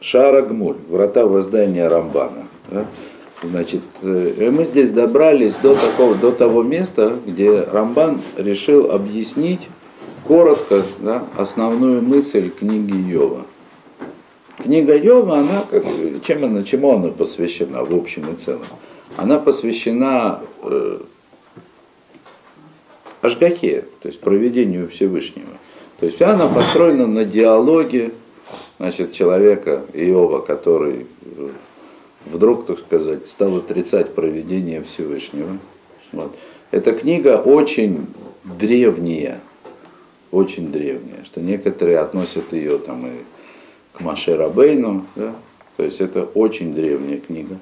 Шара Гмуль, врата воздания Рамбана. Да? Значит, э, мы здесь добрались до, такого, до того места, где Рамбан решил объяснить коротко да, основную мысль книги Йова. Книга Йова, она, как, чем она, чему она посвящена в общем и целом? Она посвящена э, Ашгахе, то есть проведению Всевышнего. То есть она построена на диалоге значит, человека Иова, который э, вдруг, так сказать, стал отрицать проведение Всевышнего. Вот. Эта книга очень древняя, очень древняя, что некоторые относят ее там и к Маше Рабейну, да? то есть это очень древняя книга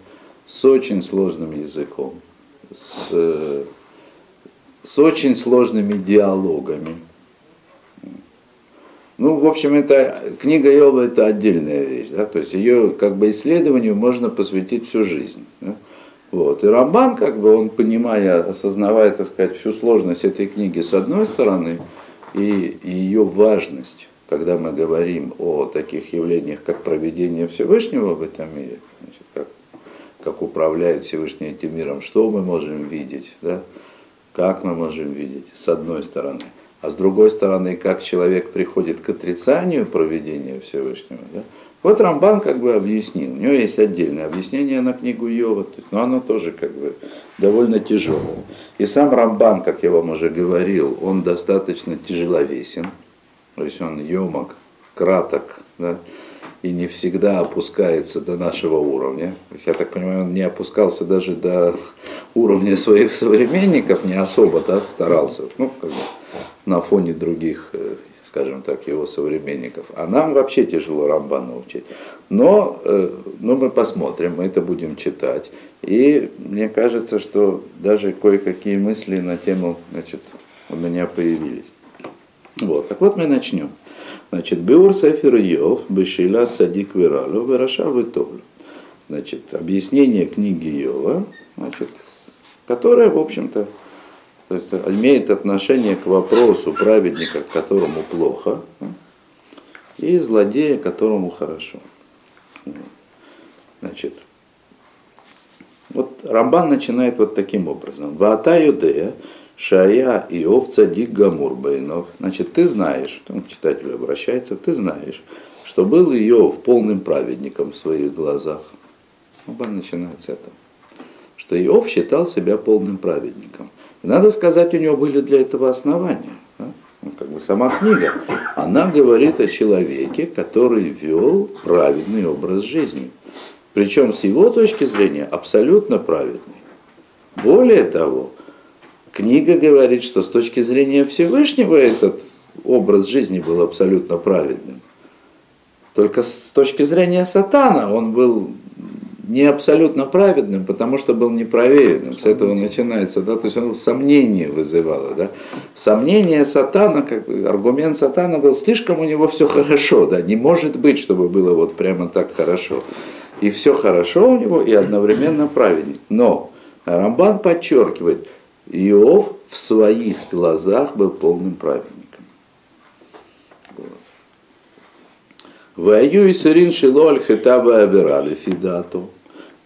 с очень сложным языком, с, э, с очень сложными диалогами. Ну, в общем, это книга Йова это отдельная вещь, да, то есть ее как бы исследованию можно посвятить всю жизнь. Да? Вот. И Рамбан, как бы он, понимая, осознавая, так сказать, всю сложность этой книги с одной стороны, и ее важность, когда мы говорим о таких явлениях, как проведение Всевышнего в этом мире, значит, как, как управляет Всевышний этим миром, что мы можем видеть, да? как мы можем видеть, с одной стороны – а с другой стороны, как человек приходит к отрицанию проведения Всевышнего, да? вот Рамбан как бы объяснил. У него есть отдельное объяснение на книгу Йова, но оно тоже как бы довольно тяжелое. И сам Рамбан, как я вам уже говорил, он достаточно тяжеловесен, то есть он емок, краток, да? и не всегда опускается до нашего уровня. Я так понимаю, он не опускался даже до уровня своих современников, не особо да, старался. Ну, как бы на фоне других, э, скажем так, его современников. А нам вообще тяжело Рамбана учить. Но, э, но мы посмотрим, мы это будем читать. И мне кажется, что даже кое-какие мысли на тему значит, у меня появились. Вот, так вот мы начнем. Значит, Беур Сефер Йов, Бешила Цадик Виралу, Вераша Витовлю. Значит, объяснение книги Йова, значит, которая, в общем-то, то есть имеет отношение к вопросу праведника, которому плохо, и злодея, которому хорошо. Значит, вот Рамбан начинает вот таким образом. Вата юдея, шая и овца дик гамур байнов. Значит, ты знаешь, там читатель обращается, ты знаешь, что был Иов полным праведником в своих глазах. Рамбан начинает с этого. Что Иов считал себя полным праведником. Надо сказать, у него были для этого основания. Как бы сама книга, она говорит о человеке, который вел праведный образ жизни. Причем с его точки зрения абсолютно праведный. Более того, книга говорит, что с точки зрения Всевышнего этот образ жизни был абсолютно праведным. Только с точки зрения сатана он был не абсолютно праведным, потому что был непроверенным. С этого начинается, да, то есть оно сомнение вызывало. Да. Сомнение сатана, как бы, аргумент сатана был, слишком у него все хорошо, да, не может быть, чтобы было вот прямо так хорошо. И все хорошо у него, и одновременно праведник. Но Рамбан подчеркивает, Иов в своих глазах был полным праведником. Ваю и Сирин Шило Аль-Хитаба Аверали Фидату.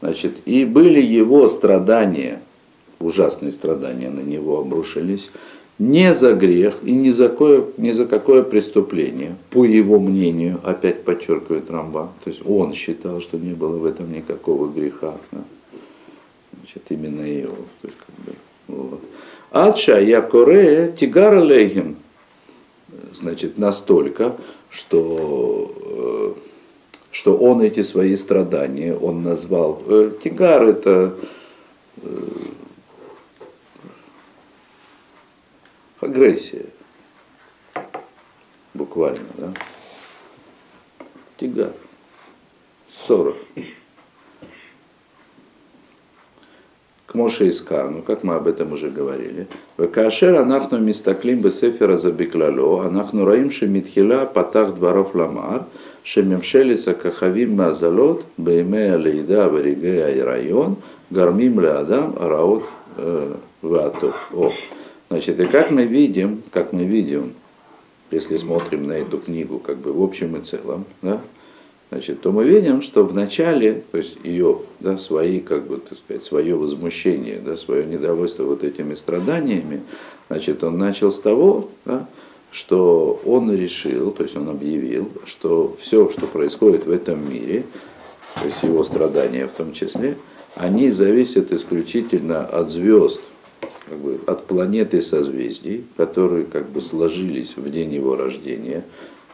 Значит, и были его страдания, ужасные страдания на него обрушились, не за грех и не за, кое, не за какое преступление, по его мнению, опять подчеркивает Рамба, то есть он считал, что не было в этом никакого греха. Да? Значит, именно его. То есть, как бы, вот. Адша Якоре Тигара Лейхим, значит, настолько, что э, что он эти свои страдания, он назвал, э, тигар это э, агрессия, буквально, да? Тигар, ссора. К Моше Искар, ну как мы об этом уже говорили. Векашер анахну мистаклим бесефера забиклало, анахну раим шемитхила патах дворов ламар, шемемшелиса кахавим мазалот, бейме алейда вариге айрайон, гармим леадам араот э, ватов. О. Значит, и как мы видим, как мы видим, если смотрим на эту книгу как бы в общем и целом, да, значит, то мы видим, что в начале, то есть Иов, да, свои, как бы, так сказать, свое возмущение, да, свое недовольство вот этими страданиями, значит, он начал с того, да, что он решил, то есть он объявил, что все, что происходит в этом мире, то есть его страдания в том числе, они зависят исключительно от звезд, как бы, от планеты созвездий, которые как бы сложились в день его рождения,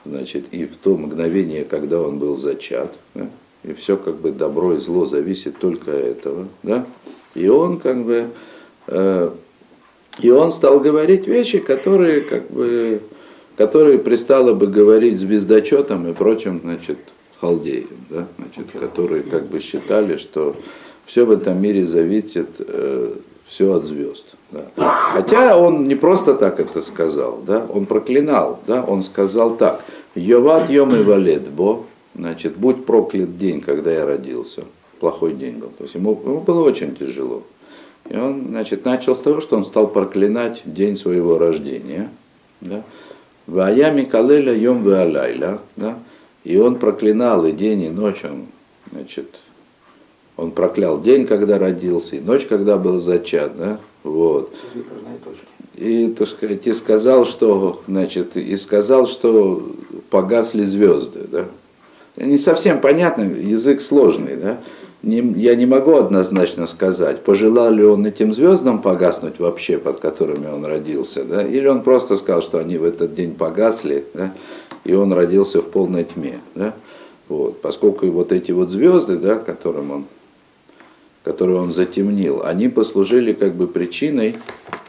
значит, и в то мгновение, когда он был зачат, да, и все как бы добро и зло зависит только от этого, да, и он как бы, э, и он стал говорить вещи, которые как бы, которые пристало бы говорить звездочетом и прочим, значит, халдеям, да, значит, которые как бы считали, что все в этом мире зависит э, все от звезд. Да. Хотя он не просто так это сказал, да, он проклинал, да, он сказал так, Йоват йом и валет бо, значит, будь проклят день, когда я родился. Плохой день был. То есть ему, ему было очень тяжело. И он, значит, начал с того, что он стал проклинать день своего рождения. Да. Ваями калеля йом веалайля, да, и он проклинал и день, и ночь, он, значит, он проклял день, когда родился, и ночь, когда был зачат, да, вот. И, так сказать, и сказал, что, значит, и сказал, что погасли звезды, да. Не совсем понятно, язык сложный, да. Не, я не могу однозначно сказать, пожелал ли он этим звездам погаснуть вообще, под которыми он родился, да, или он просто сказал, что они в этот день погасли, да, и он родился в полной тьме, да. Вот, поскольку вот эти вот звезды, да, которым он которую он затемнил, они послужили как бы причиной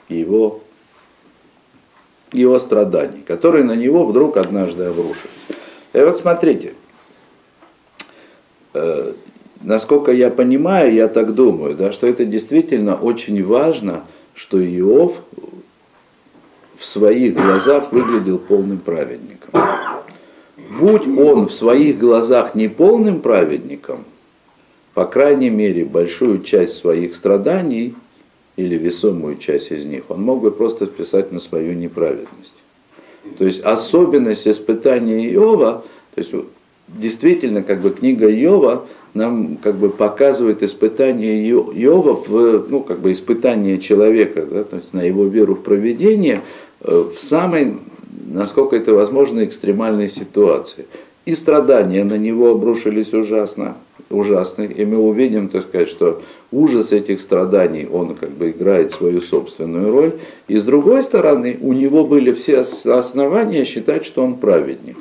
его, его страданий, которые на него вдруг однажды обрушились. И вот смотрите, э, насколько я понимаю, я так думаю, да, что это действительно очень важно, что Иов в своих глазах выглядел полным праведником. Будь он в своих глазах не полным праведником – по крайней мере, большую часть своих страданий или весомую часть из них он мог бы просто списать на свою неправедность. То есть особенность испытания Иова, то есть действительно как бы книга Иова нам как бы показывает испытание Иова в, ну, как бы испытание человека, да, то есть на его веру в проведение э, в самой, насколько это возможно, экстремальной ситуации. И страдания на него обрушились ужасно, ужасных, и мы увидим, так сказать, что ужас этих страданий, он как бы играет свою собственную роль, и с другой стороны, у него были все основания считать, что он праведник.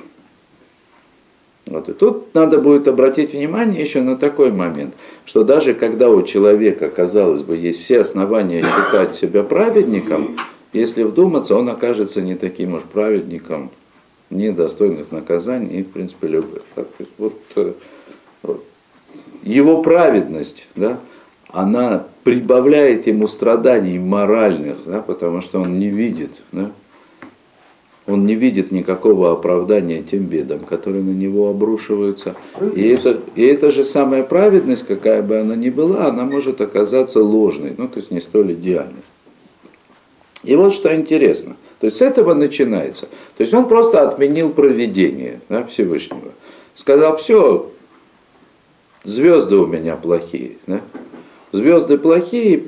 Вот. И тут надо будет обратить внимание еще на такой момент, что даже когда у человека, казалось бы, есть все основания считать себя праведником, если вдуматься, он окажется не таким уж праведником, недостойных наказаний и, в принципе, любых. Вот, э, вот его праведность, да, она прибавляет ему страданий моральных, да, потому что он не видит, да, он не видит никакого оправдания тем бедам, которые на него обрушиваются. И это, и это же самая праведность, какая бы она ни была, она может оказаться ложной, ну то есть не столь идеальной. И вот что интересно. То есть с этого начинается. То есть он просто отменил проведение да, Всевышнего. Сказал, все, звезды у меня плохие. Да? Звезды плохие,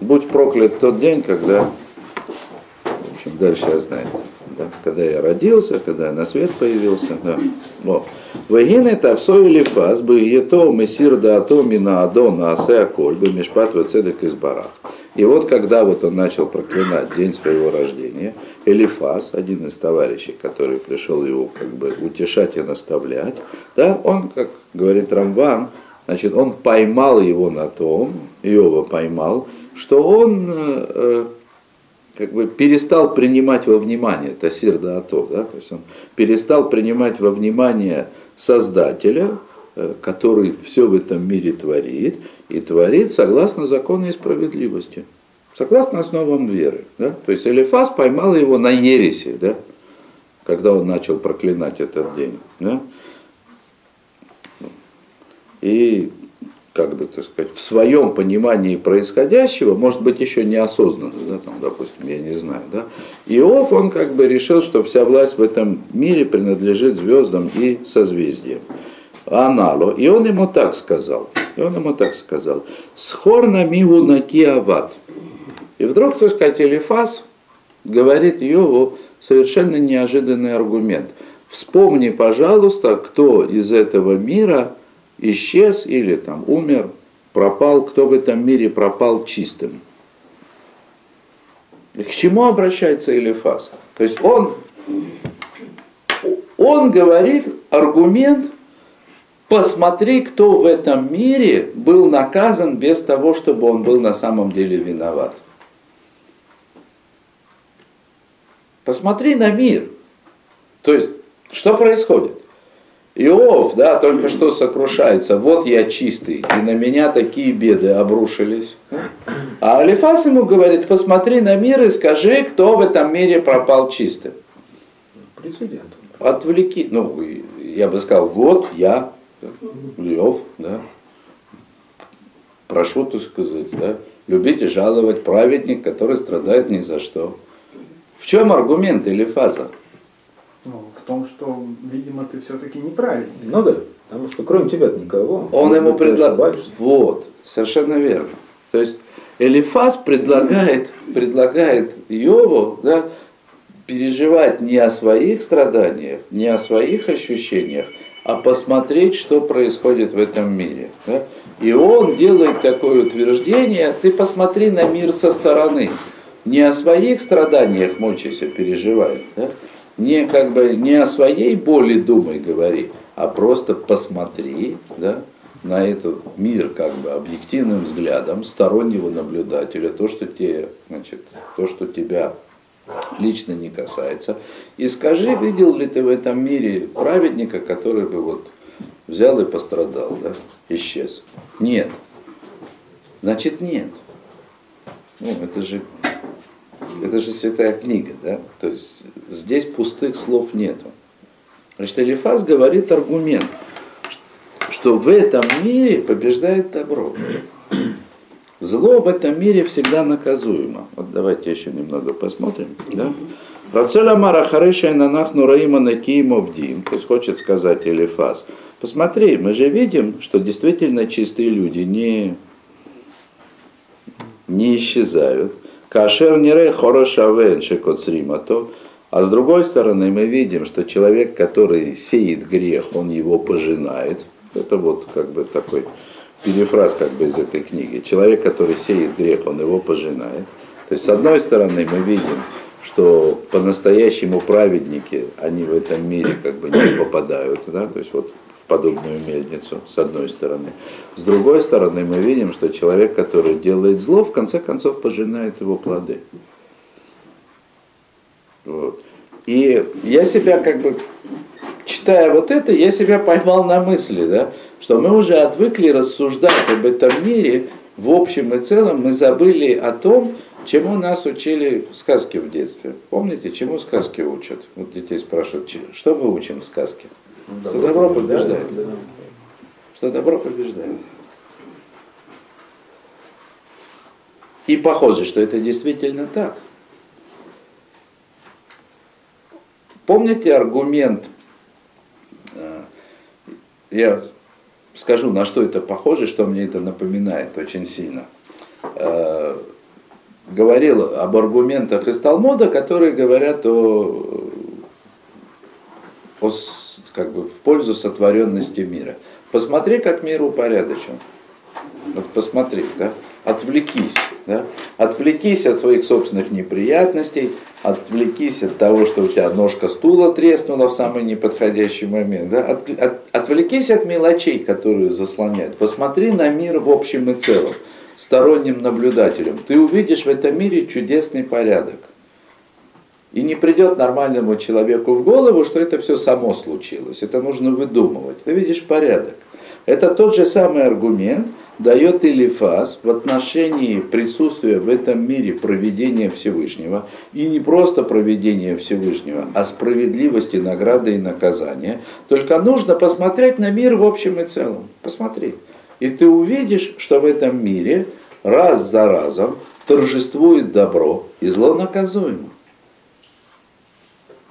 будь проклят тот день, когда, в общем, дальше я знаю, да? когда я родился, когда я на свет появился. Да. Вот. Вагин это все или фаз, бы ето мессир да ато мина адо на асе коль, бы мишпат цедек из барах. И вот когда вот он начал проклинать день своего рождения, Элифас, один из товарищей, который пришел его как бы утешать и наставлять, да, он, как говорит Рамбан, значит, он поймал его на том, Иова поймал, что он э, как бы перестал принимать во внимание, Тасир да Ато, да, то есть он перестал принимать во внимание Создателя, э, который все в этом мире творит, и творит согласно закону и справедливости, согласно основам веры. Да? То есть Элифас поймал его на ереси, да? когда он начал проклинать этот день. Да? И как бы, так сказать, в своем понимании происходящего, может быть, еще неосознанно, да, там, допустим, я не знаю, да, Иов, он как бы решил, что вся власть в этом мире принадлежит звездам и созвездиям. Анало. И он ему так сказал. И он ему так сказал. Схор на мигу на киават. И вдруг, так сказать, Элифас говорит Иову совершенно неожиданный аргумент. Вспомни, пожалуйста, кто из этого мира исчез или там умер, пропал, кто в этом мире пропал чистым. К чему обращается Элифас? То есть он, он говорит аргумент, посмотри, кто в этом мире был наказан без того, чтобы он был на самом деле виноват. Посмотри на мир. То есть, что происходит? Иов, да, только что сокрушается, вот я чистый, и на меня такие беды обрушились. А Алифас ему говорит, посмотри на мир и скажи, кто в этом мире пропал чистым. Президент. Отвлеки, ну, я бы сказал, вот я, Иов, да. Прошу, так сказать, да, любите жаловать праведник, который страдает ни за что. В чем аргумент или фаза? Ну, в том, что, видимо, ты все-таки неправильный. Ну да, потому что кроме тебя никого. Он ему предлагает. Вот, совершенно верно. То есть Элифаз предлагает, предлагает Иову да, переживать не о своих страданиях, не о своих ощущениях, а посмотреть, что происходит в этом мире. Да? И он делает такое утверждение, ты посмотри на мир со стороны не о своих страданиях мучайся, переживай, да? не, как бы, не о своей боли думай, говори, а просто посмотри да, на этот мир как бы объективным взглядом стороннего наблюдателя, то, что, те, значит, то, что тебя лично не касается. И скажи, видел ли ты в этом мире праведника, который бы вот взял и пострадал, да, исчез? Нет. Значит, нет. Ну, это же это же святая книга, да? То есть здесь пустых слов нету. Значит, Элифаз говорит аргумент, что в этом мире побеждает добро. Зло в этом мире всегда наказуемо. Вот давайте еще немного посмотрим. Да? Рацеля Мара Харыша Нанах Нураима Накиимов Дим, то есть хочет сказать Элифаз, посмотри, мы же видим, что действительно чистые люди не, не исчезают. Кашер нирей хорошавен то, а с другой стороны мы видим, что человек, который сеет грех, он его пожинает. Это вот как бы такой перефраз как бы из этой книги. Человек, который сеет грех, он его пожинает. То есть с одной стороны мы видим, что по-настоящему праведники, они в этом мире как бы не попадают, да, то есть вот подобную мельницу, с одной стороны. С другой стороны, мы видим, что человек, который делает зло, в конце концов пожинает его плоды. Вот. И я себя как бы, читая вот это, я себя поймал на мысли, да, что мы уже отвыкли рассуждать об этом мире в общем и целом, мы забыли о том, чему нас учили в сказке в детстве. Помните, чему сказки учат? Вот детей спрашивают, что мы учим в сказке? Что добро побеждает. Что добро побеждает. И похоже, что это действительно так. Помните аргумент, э, я скажу, на что это похоже, что мне это напоминает очень сильно. Э, говорил об аргументах из Талмуда, которые говорят о, о как бы в пользу сотворенности мира. Посмотри, как мир упорядочен. Вот посмотри, да? Отвлекись, да? Отвлекись от своих собственных неприятностей, отвлекись от того, что у тебя ножка стула треснула в самый неподходящий момент, да? От, от, отвлекись от мелочей, которые заслоняют. Посмотри на мир в общем и целом, сторонним наблюдателем. Ты увидишь в этом мире чудесный порядок. И не придет нормальному человеку в голову, что это все само случилось. Это нужно выдумывать. Ты видишь порядок. Это тот же самый аргумент дает Илифас в отношении присутствия в этом мире проведения Всевышнего. И не просто проведения Всевышнего, а справедливости, награды и наказания. Только нужно посмотреть на мир в общем и целом. Посмотри. И ты увидишь, что в этом мире раз за разом торжествует добро и зло наказуемо.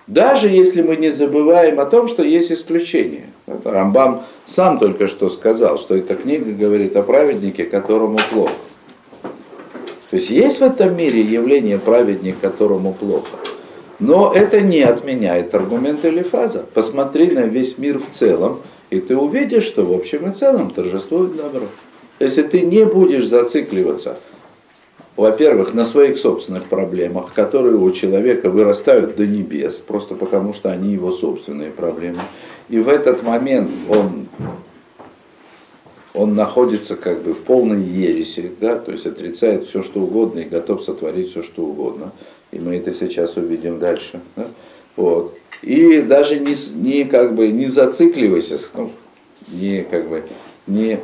Даже если мы не забываем о том, что есть исключения. Рамбам сам только что сказал, что эта книга говорит о праведнике, которому плохо. То есть есть в этом мире явление праведник, которому плохо. Но это не отменяет аргумент или фаза. Посмотри на весь мир в целом, и ты увидишь, что в общем и целом торжествует добро. Если ты не будешь зацикливаться – во-первых, на своих собственных проблемах, которые у человека вырастают до небес, просто потому что они его собственные проблемы. И в этот момент он, он находится как бы в полной ереси, да, то есть отрицает все, что угодно и готов сотворить все, что угодно. И мы это сейчас увидим дальше. Да? Вот. И даже не, не, как бы, не зацикливайся, ну, не, как бы, не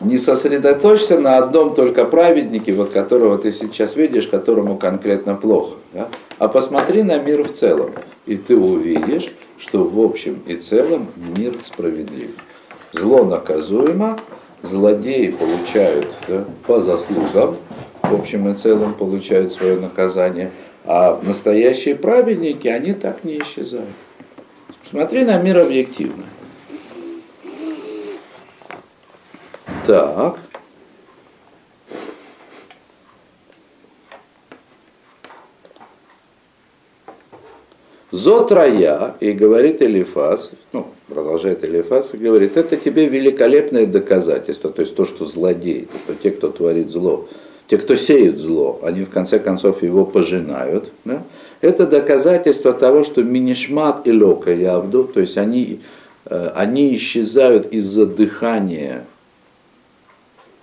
не сосредоточься на одном только праведнике, вот которого ты сейчас видишь, которому конкретно плохо, да? а посмотри на мир в целом, и ты увидишь, что в общем и целом мир справедлив. Зло наказуемо, злодеи получают да, по заслугам, в общем и целом получают свое наказание, а настоящие праведники, они так не исчезают. Смотри на мир объективно. Так. Зотрая, и говорит Элифас, ну, продолжает Элифас, и говорит, это тебе великолепное доказательство, то есть то, что злодей, что те, кто творит зло, те, кто сеют зло, они в конце концов его пожинают. Да? Это доказательство того, что минишмат и лока явду, то есть они, э, они исчезают из-за дыхания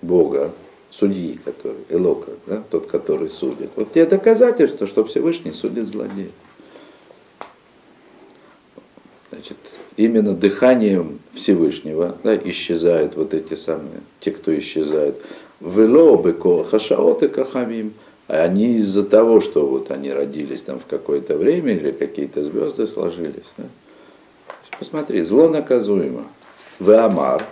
Бога, судьи, который, Элока, да, тот, который судит. Вот те доказательства, что Всевышний судит злодеев. Значит, именно дыханием Всевышнего да, исчезают вот эти самые, те, кто исчезают. Вело быко хашаот и кахамим. Они из-за того, что вот они родились там в какое-то время или какие-то звезды сложились. Да. Посмотри, зло наказуемо. Веамар,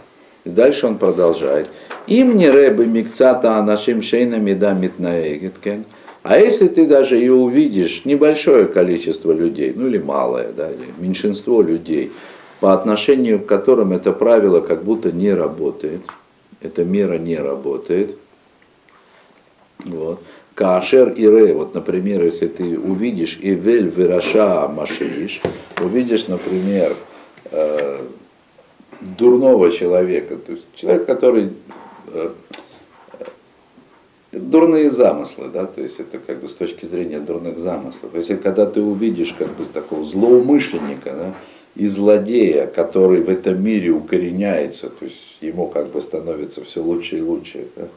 и дальше он продолжает. Им не рэбы микцата нашим шейнами да митнаэгиткен. А если ты даже и увидишь небольшое количество людей, ну или малое, да, или меньшинство людей, по отношению к которым это правило как будто не работает, эта мера не работает, вот. Кашер и Ре, вот, например, если ты увидишь Ивель Вераша Машиш, увидишь, например, э, дурного человека, то есть человек, который э, дурные замыслы, да, то есть это как бы с точки зрения дурных замыслов. Если когда ты увидишь как бы такого злоумышленника, да, и злодея, который в этом мире укореняется, то есть ему как бы становится все лучше и лучше, да,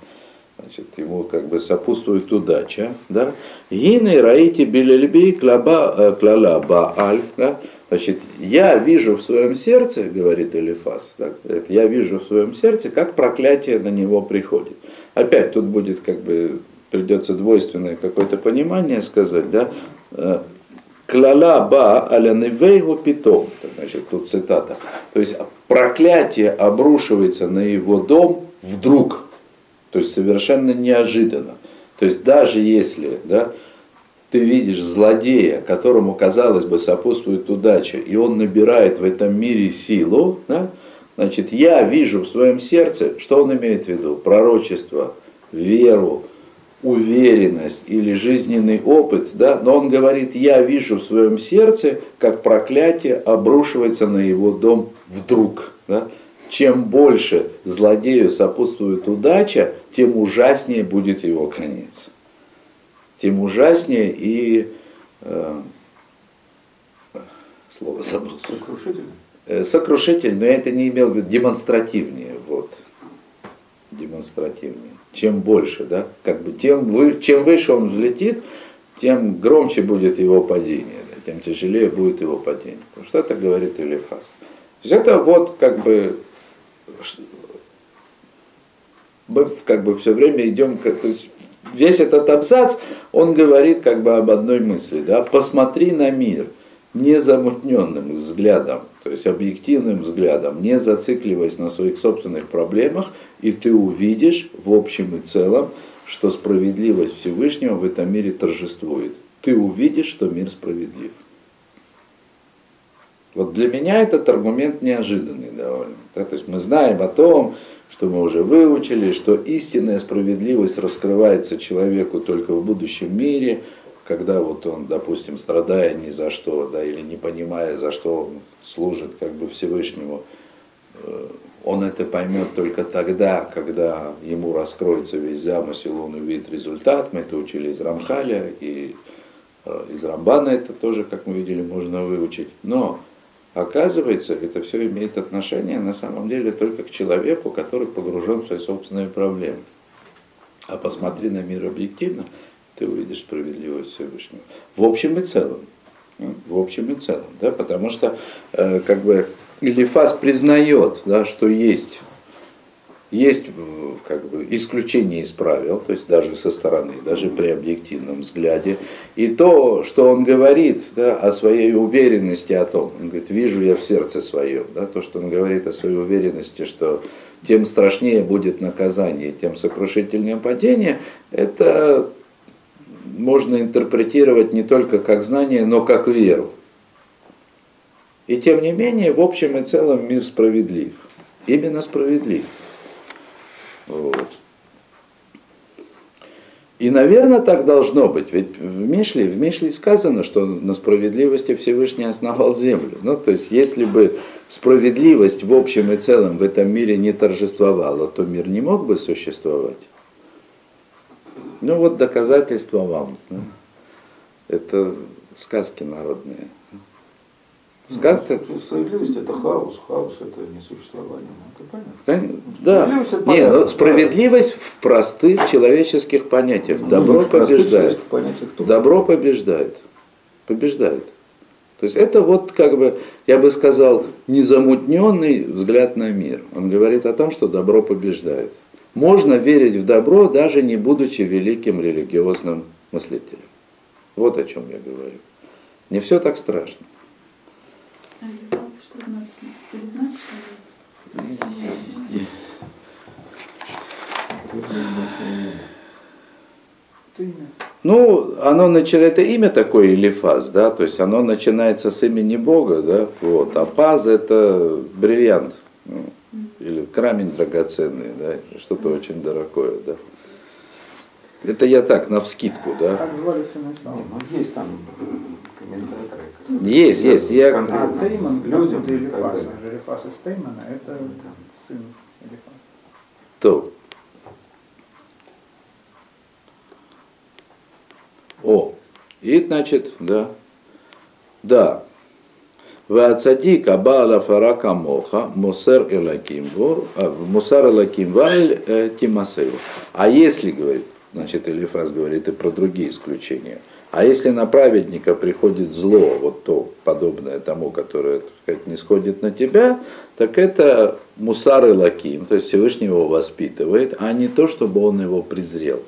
значит, ему как бы сопутствует удача, да, Гины раити билельби клаба, э, клала бааль, да, Значит, я вижу в своем сердце, говорит Элифас, так, я вижу в своем сердце, как проклятие на него приходит. Опять тут будет как бы, придется двойственное какое-то понимание сказать, да, э, Кляла ба аляневейгу питом. Значит, тут цитата. То есть проклятие обрушивается на его дом вдруг. То есть совершенно неожиданно. То есть даже если да, ты видишь злодея, которому, казалось бы, сопутствует удача, и он набирает в этом мире силу, да, значит, я вижу в своем сердце, что он имеет в виду? Пророчество, веру, уверенность или жизненный опыт, да, но он говорит, я вижу в своем сердце, как проклятие обрушивается на его дом вдруг. Да. Чем больше злодею сопутствует удача, тем ужаснее будет его конец тем ужаснее и э, слово забыл. Сокрушительно. Э, сокрушительно, но я это не имел в виду, демонстративнее, вот. Демонстративнее. Чем больше, да, как бы тем вы, чем выше он взлетит, тем громче будет его падение, да, тем тяжелее будет его падение. Что это говорит Элифас. То есть это вот как бы мы как бы все время идем, то есть весь этот абзац, он говорит как бы об одной мысли, да, посмотри на мир. незамутненным взглядом, то есть объективным взглядом, не зацикливаясь на своих собственных проблемах, и ты увидишь в общем и целом, что справедливость Всевышнего в этом мире торжествует. Ты увидишь, что мир справедлив. Вот для меня этот аргумент неожиданный довольно. Да? То есть мы знаем о том, что мы уже выучили, что истинная справедливость раскрывается человеку только в будущем мире, когда вот он, допустим, страдая ни за что, да, или не понимая, за что он служит как бы Всевышнему, э, он это поймет только тогда, когда ему раскроется весь замысел, он увидит результат. Мы это учили из Рамхаля и э, из Рамбана это тоже, как мы видели, можно выучить. Но оказывается, это все имеет отношение на самом деле только к человеку, который погружен в свои собственные проблемы. А посмотри на мир объективно, ты увидишь справедливость Всевышнего. В общем и целом. В общем и целом. Да, потому что э, как бы Илифас признает, да, что есть, есть как бы, исключение из правил, то есть даже со стороны, даже при объективном взгляде. И то, что он говорит да, о своей уверенности о том, он говорит, вижу я в сердце своем, да, то, что он говорит о своей уверенности, что тем страшнее будет наказание, тем сокрушительнее падение, это можно интерпретировать не только как знание, но как веру. И тем не менее, в общем и целом мир справедлив. Именно справедлив. Вот. И, наверное, так должно быть. Ведь в Мишле, в Мишле сказано, что на справедливости Всевышний основал землю. Ну, то есть, если бы справедливость в общем и целом в этом мире не торжествовала, то мир не мог бы существовать. Ну, вот доказательство вам. Это сказки народные. Сказка... Ну, справедливость это хаос, хаос это несуществование. Ну, это понятно? Да. Справедливость, Не, ну, справедливость в простых человеческих понятиях. Ну, Добро побеждает. Добро побеждает. Побеждает. То есть это вот как бы, я бы сказал, незамутненный взгляд на мир. Он говорит о том, что добро побеждает. Можно верить в добро, даже не будучи великим религиозным мыслителем. Вот о чем я говорю. Не все так страшно. Ну, оно начинает, это имя такое Илифаз, да, то есть оно начинается с имени Бога, да, вот, а паз это бриллиант, ну, или камень драгоценный, да, что-то очень дорогое, да. Это я так, на вскидку, да. Как звали сына Исаака? Ну, есть там комментаторы. Есть, есть. Я... А Тейман, людям, это Элифас, Элифас из Теймана, это сын Элифаса. То. О, и значит, да, да, Вацадик Абала Фарака Моха, Мусер Элаким, а, Мусар Элаким Валь э, Тимасею. А если, говорит, значит, Элифаз говорит и про другие исключения. А если на праведника приходит зло, вот то подобное тому, которое так сказать, не сходит на тебя, так это мусар и лаким, то есть Всевышний его воспитывает, а не то, чтобы он его презрел.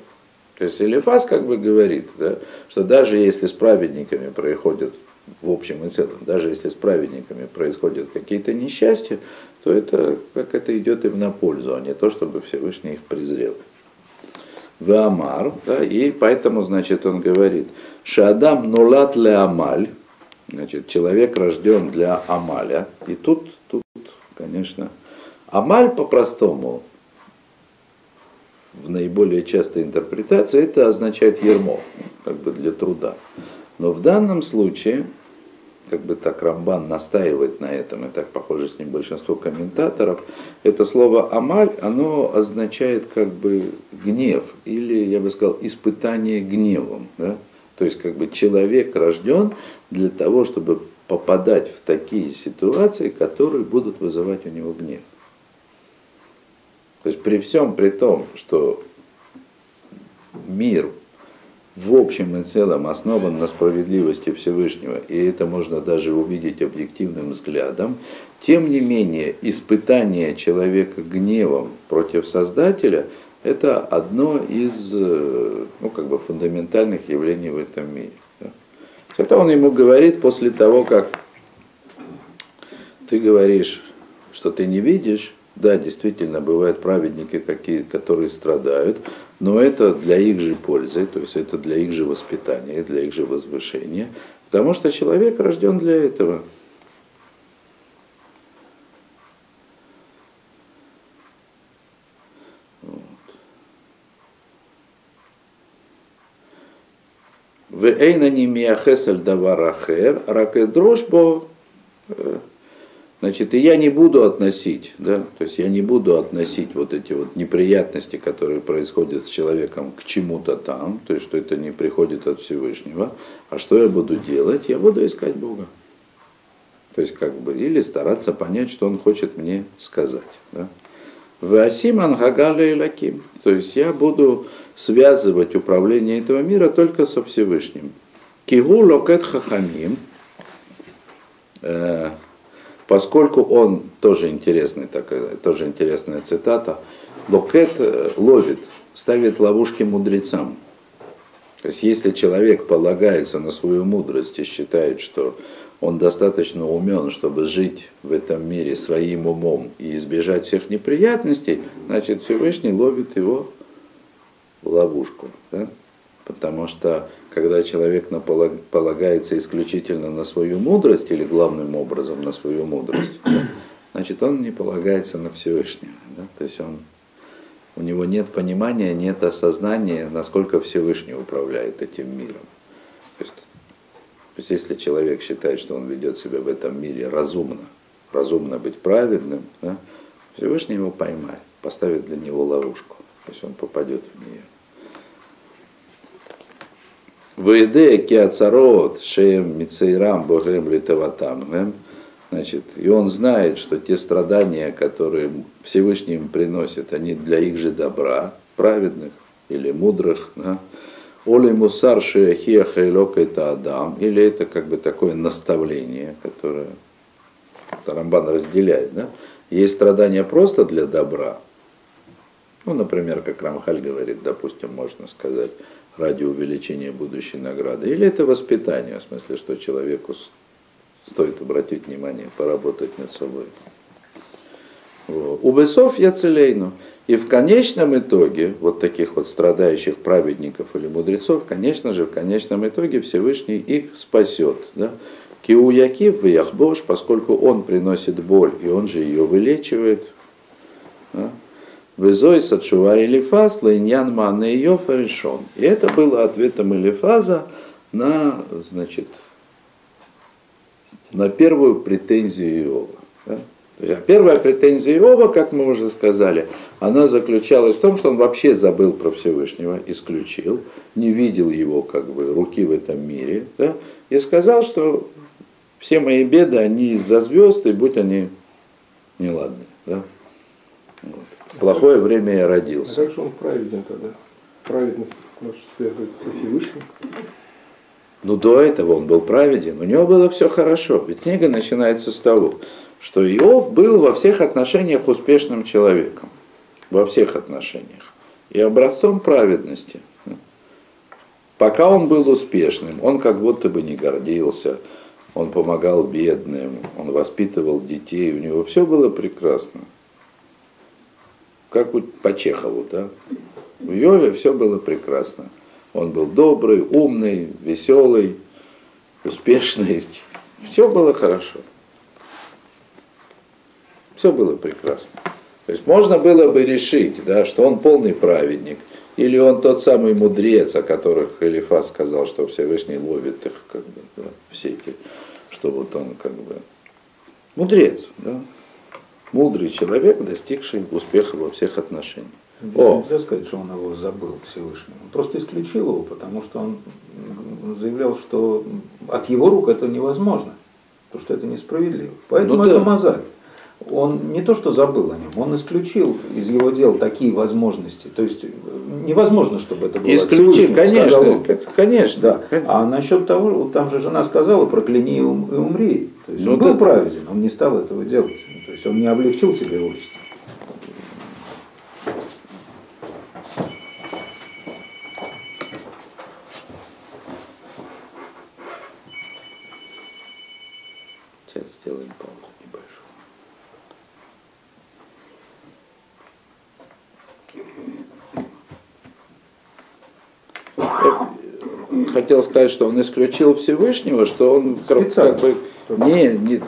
То есть Элифаз как бы говорит, да, что даже если с праведниками происходит в общем и целом, даже если с праведниками происходят какие-то несчастья, то это как это идет им на пользу, а не то, чтобы Всевышний их презрел. Вамар, да, и поэтому, значит, он говорит, Шадам нулат ле амаль, значит, человек рожден для амаля. И тут, тут, конечно, амаль по-простому, в наиболее частой интерпретации, это означает ермо, как бы для труда. Но в данном случае, как бы так Рамбан настаивает на этом, и так похоже с ним большинство комментаторов, это слово «амаль», оно означает как бы гнев, или, я бы сказал, испытание гневом. Да? То есть как бы человек рожден для того, чтобы попадать в такие ситуации, которые будут вызывать у него гнев. То есть при всем при том, что мир в общем и целом основан на справедливости Всевышнего, и это можно даже увидеть объективным взглядом, тем не менее испытание человека гневом против Создателя – это одно из ну, как бы фундаментальных явлений в этом мире. Да? Это он ему говорит после того, как ты говоришь, что ты не видишь, да, действительно, бывают праведники, какие, которые страдают, но это для их же пользы, то есть это для их же воспитания, для их же возвышения, потому что человек рожден для этого. В Эйнани Миахесель Даварахер, Ракедрожбо, э, значит, и я не буду относить, да, то есть я не буду относить вот эти вот неприятности, которые происходят с человеком к чему-то там, то есть что это не приходит от Всевышнего, а что я буду делать? Я буду искать Бога. То есть как бы, или стараться понять, что он хочет мне сказать. Да? Васим Ангагаля и Лаким. То есть я буду связывать управление этого мира только со Всевышним. כי הוא לוכד חכמים, э, поскольку он, тоже интересный такая, тоже интересная цитата, לוכד э, ловит, ставит ловушки мудрецам. То есть если человек полагается на свою мудрость и считает, что он достаточно умен, чтобы жить в этом мире своим умом и избежать всех неприятностей, значит Всевышний ловит его в ловушку. Да? Потому что когда человек полагается исключительно на свою мудрость или главным образом на свою мудрость, значит он не полагается на Всевышнего. Да? То есть он, у него нет понимания, нет осознания, насколько Всевышний управляет этим миром. То есть, то есть если человек считает, что он ведет себя в этом мире разумно, разумно быть праведным, да, Всевышний его поймает, поставит для него ловушку, то есть он попадет в нее. Вейде киацарот шеем мицейрам богем литаватам. Значит, и он знает, что те страдания, которые Всевышний им приносит, они для их же добра, праведных или мудрых. Да? Оли мусар шеяхиаха это Адам, или это как бы такое наставление, которое Тарамбан разделяет. Да? Есть страдания просто для добра. Ну, например, как Рамхаль говорит, допустим, можно сказать, ради увеличения будущей награды, или это воспитание, в смысле, что человеку стоит обратить внимание, поработать над собой. У я целейну. И в конечном итоге, вот таких вот страдающих праведников или мудрецов, конечно же, в конечном итоге Всевышний их спасет. Да? Киу Якив Яхбош, поскольку он приносит боль, и он же ее вылечивает. Да? Везой сачува Элифаз лайньян маны Йофа решен. И это было ответом Элифаза на, значит, на первую претензию Иова. Да? А первая претензия Иова, как мы уже сказали, она заключалась в том, что он вообще забыл про Всевышнего, исключил, не видел его как бы руки в этом мире, да, и сказал, что все мои беды, они из-за звезд, и будь они неладные. Да? Плохое время я родился. А как же он праведен тогда? Праведность связывать со Всевышним? Ну, до этого он был праведен, у него было все хорошо. Ведь книга начинается с того, что Иов был во всех отношениях успешным человеком. Во всех отношениях. И образцом праведности. Пока он был успешным, он как будто бы не гордился, он помогал бедным, он воспитывал детей, у него все было прекрасно как по Чехову. Да? В Йове все было прекрасно. Он был добрый, умный, веселый, успешный. Все было хорошо. Все было прекрасно. То есть можно было бы решить, да, что он полный праведник, или он тот самый мудрец, о которых Элифас сказал, что Всевышний ловит их, как бы, да, все эти, что вот он как бы мудрец, да, мудрый человек, достигший успеха во всех отношениях. О. Нельзя сказать, что он его забыл Всевышнего. Он просто исключил его, потому что он заявлял, что от его рук это невозможно, потому что это несправедливо. Поэтому ну, это да. мозаль. Он не то что забыл о нем, он исключил из его дел такие возможности. То есть невозможно, чтобы это было. Исключил, конечно, конечно, да. конечно. А насчет того, там же жена сказала, прокляни и умри. То есть ну, он был да. праведен, он не стал этого делать есть он не облегчил себе участь. Сейчас сделаем паузу небольшую. хотел сказать, что он исключил Всевышнего, что он как бы не, не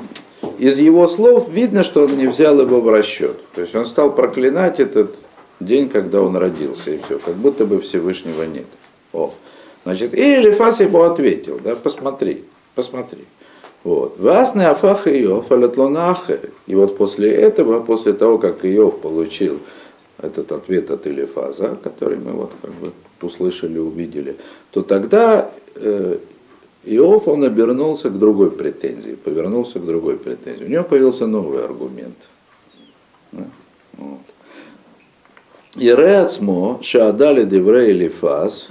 из его слов видно, что он не взял его в расчет. То есть он стал проклинать этот день, когда он родился, и все, как будто бы Всевышнего нет. О. Значит, и Элифас ему ответил, да, посмотри, посмотри. Вот. Васны Афах Иов, Алатлона И вот после этого, после того, как Иов получил этот ответ от Элифаза, который мы вот как бы услышали, увидели, то тогда э, Иов, он обернулся к другой претензии, повернулся к другой претензии. У него появился новый аргумент. Да? Вот. И Реацмо, Шаадали Деврей Элифаз,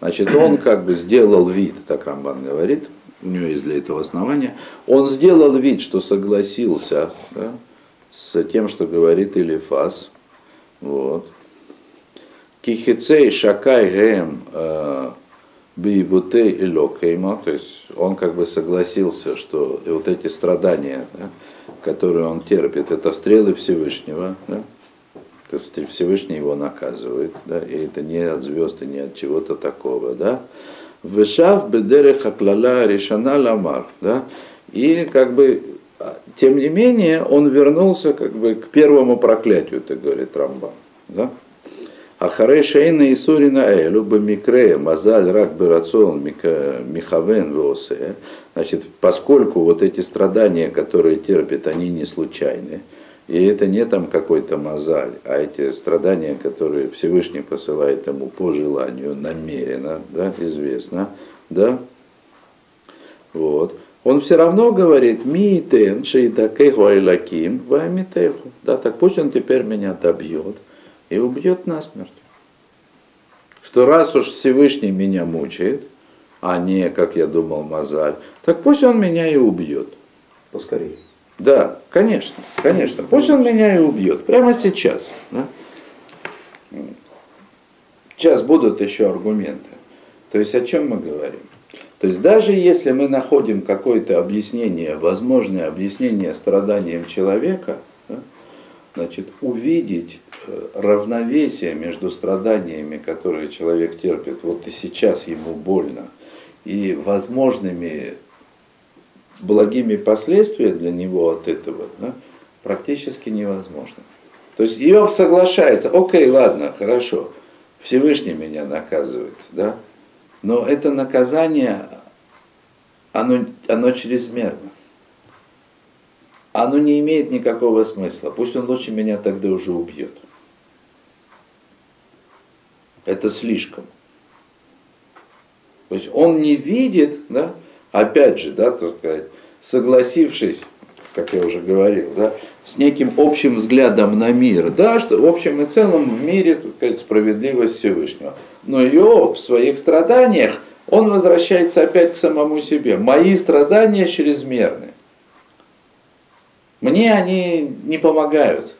значит, он как бы сделал вид, так Рамбан говорит, у него есть для этого основания, он сделал вид, что согласился да, с тем, что говорит Элифаз, вот. Кихицей Шакай Гем Бивутей и Локеймо, то есть он как бы согласился, что вот эти страдания, да, которые он терпит, это стрелы Всевышнего, да, то есть Всевышний его наказывает, да, и это не от звезд и не от чего-то такого, да. Вышав бедерех аклала решана ламар, да, и как бы, тем не менее, он вернулся как бы к первому проклятию, так говорит Рамбан, да. Ахарей шейна Исурина Элю Бамикре Мазаль Рак Берацон Михавен Восе. Значит, поскольку вот эти страдания, которые терпит, они не случайны, и это не там какой-то мозаль, а эти страдания, которые Всевышний посылает ему по желанию, намеренно, да, известно, да, вот. Он все равно говорит, миитен шейтакеху айлаким вамитеху. Да, так пусть он теперь меня добьет и убьет насмерть. Что раз уж Всевышний меня мучает, а не, как я думал, Мазаль, так пусть он меня и убьет. Поскорее. Да, конечно, конечно. Пусть он меня и убьет. Прямо сейчас. Да? Сейчас будут еще аргументы. То есть о чем мы говорим? То есть даже если мы находим какое-то объяснение, возможное объяснение страданиям человека, значит, увидеть э, равновесие между страданиями, которые человек терпит, вот и сейчас ему больно, и возможными благими последствиями для него от этого, да, практически невозможно. То есть Иов соглашается, окей, ладно, хорошо, Всевышний меня наказывает, да, но это наказание, оно, оно чрезмерно оно не имеет никакого смысла. Пусть он лучше меня тогда уже убьет. Это слишком. То есть он не видит, да, опять же, да, так согласившись, как я уже говорил, да, с неким общим взглядом на мир, да, что в общем и целом в мире сказать, справедливость Всевышнего. Но Иов в своих страданиях, он возвращается опять к самому себе. Мои страдания чрезмерны. Мне они не помогают.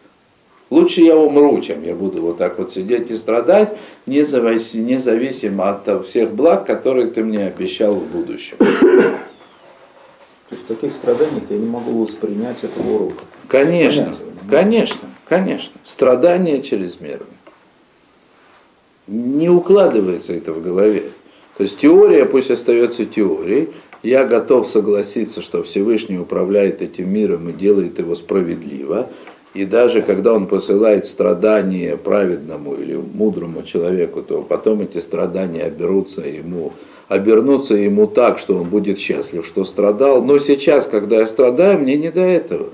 Лучше я умру, чем я буду вот так вот сидеть и страдать, независимо от всех благ, которые ты мне обещал в будущем. То есть в таких страданиях я не могу воспринять этого урока. Конечно, Понятия, конечно, конечно. Страдания чрезмерные. Не укладывается это в голове. То есть теория пусть остается теорией, я готов согласиться, что Всевышний управляет этим миром и делает его справедливо. И даже когда он посылает страдания праведному или мудрому человеку, то потом эти страдания оберутся ему, обернутся ему так, что он будет счастлив, что страдал. Но сейчас, когда я страдаю, мне не до этого.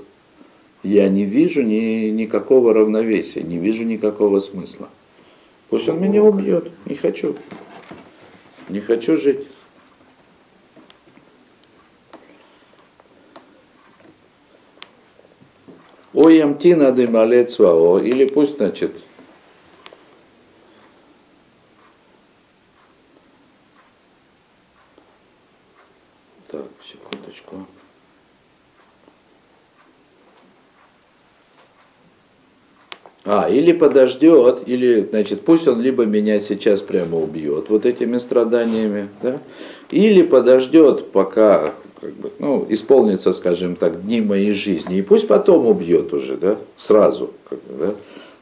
Я не вижу ни, никакого равновесия, не вижу никакого смысла. Пусть он меня убьет, не хочу. Не хочу жить. Ой, ямтина дымалет свао, или пусть, значит, так, секундочку. А, или подождет, или, значит, пусть он либо меня сейчас прямо убьет вот этими страданиями, да, или подождет, пока как бы, ну, исполнится, скажем так, дни моей жизни, и пусть потом убьет уже, да, сразу, как бы, да.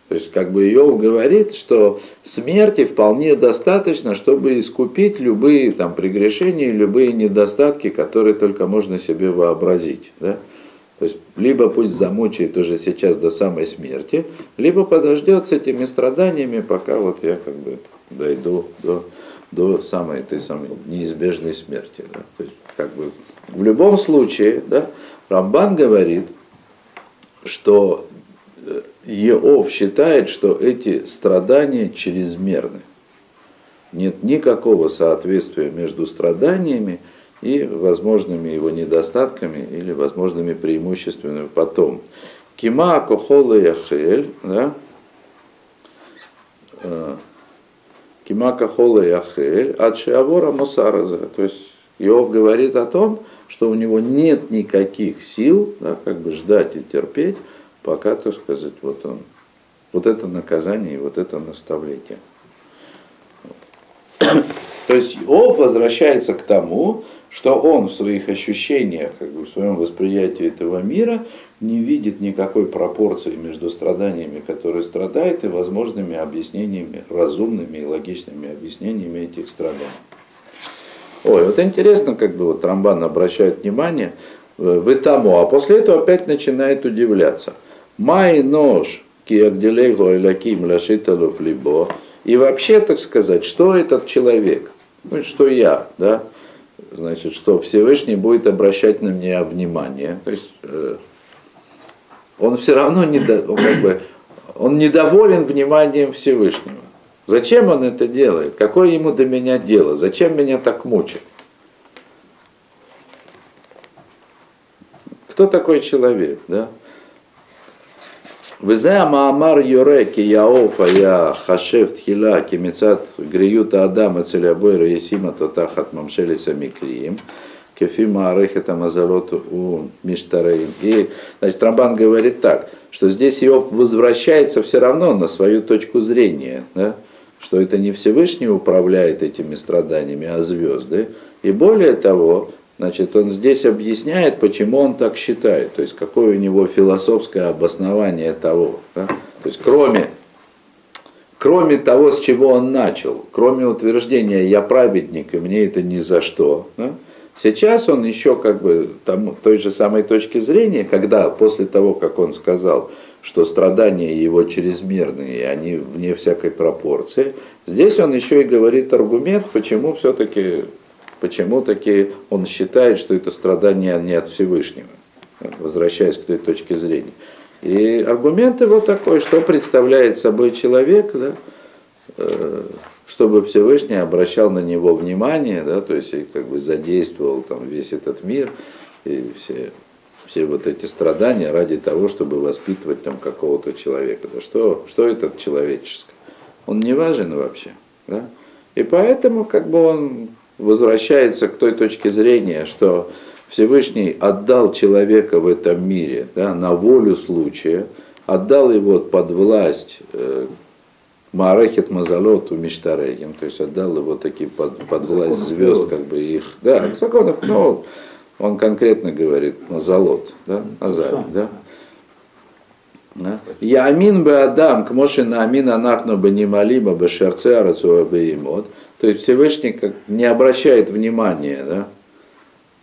То есть, как бы Иов говорит, что смерти вполне достаточно, чтобы искупить любые там прегрешения, любые недостатки, которые только можно себе вообразить. Да? То есть, либо пусть замучает уже сейчас до самой смерти, либо подождет с этими страданиями, пока вот я как бы дойду до, до самой этой самой неизбежной смерти. Да? То есть, как бы, в любом случае, да, Рамбан говорит, что Иов считает, что эти страдания чрезмерны. Нет никакого соответствия между страданиями и возможными его недостатками или возможными преимуществами потом. Кима кохола яхель, да? Э, Кима кохола яхель, от шиавора мусараза. То есть Иов говорит о том, что у него нет никаких сил да, как бы ждать и терпеть, пока, так сказать, вот он, вот это наказание и вот это наставление. То есть Иов возвращается к тому, что он в своих ощущениях, как бы в своем восприятии этого мира не видит никакой пропорции между страданиями, которые страдает, и возможными объяснениями, разумными и логичными объяснениями этих страданий. Ой, вот интересно, как бы вот Рамбан обращает внимание в тому, а после этого опять начинает удивляться – Май нож киагдилего иляким ляшиталов либо. И вообще, так сказать, что этот человек? Ну, что я, да? Значит, что Всевышний будет обращать на меня внимание. То есть э, он все равно не, он как бы, он недоволен вниманием Всевышнего. Зачем он это делает? Какое ему до меня дело? Зачем меня так мучить? Кто такой человек, да? וזה המאמר יורה כי יעוף היה חשב תחילה כמצד גריות האדם אצל הבויר ישים אותו תחת ממשלת המקריים, כפי מערכת המזלות ומשטרים. И, значит, Рамбан говорит так, что здесь Иов возвращается все равно на свою точку зрения, да? что это не Всевышний управляет этими страданиями, а звезды. И более того, Значит, он здесь объясняет, почему он так считает, то есть какое у него философское обоснование того. Да? То есть кроме, кроме того, с чего он начал, кроме утверждения «я праведник, и мне это ни за что», да? сейчас он еще как бы там, той же самой точки зрения, когда после того, как он сказал, что страдания его чрезмерные, они вне всякой пропорции, здесь он еще и говорит аргумент, почему все-таки почему таки он считает, что это страдание не от Всевышнего, возвращаясь к той точке зрения. И аргумент его такой, что представляет собой человек, да, э, чтобы Всевышний обращал на него внимание, да, то есть как бы задействовал там весь этот мир и все, все вот эти страдания ради того, чтобы воспитывать там какого-то человека. Да, что, что этот человеческое? Он не важен вообще. Да? И поэтому как бы он возвращается к той точке зрения, что Всевышний отдал человека в этом мире да, на волю случая, отдал его под власть э, Маарехет Мазалоту Миштарегим, то есть отдал его таки под, под власть звезд, как бы их, да, законов, ну, он конкретно говорит Мазалот, да, Азаль, да. Я амин бы Адам, к Моше на амин анахну бы не малима бы шерце арацу бы имот. То есть Всевышний как не обращает внимания, да?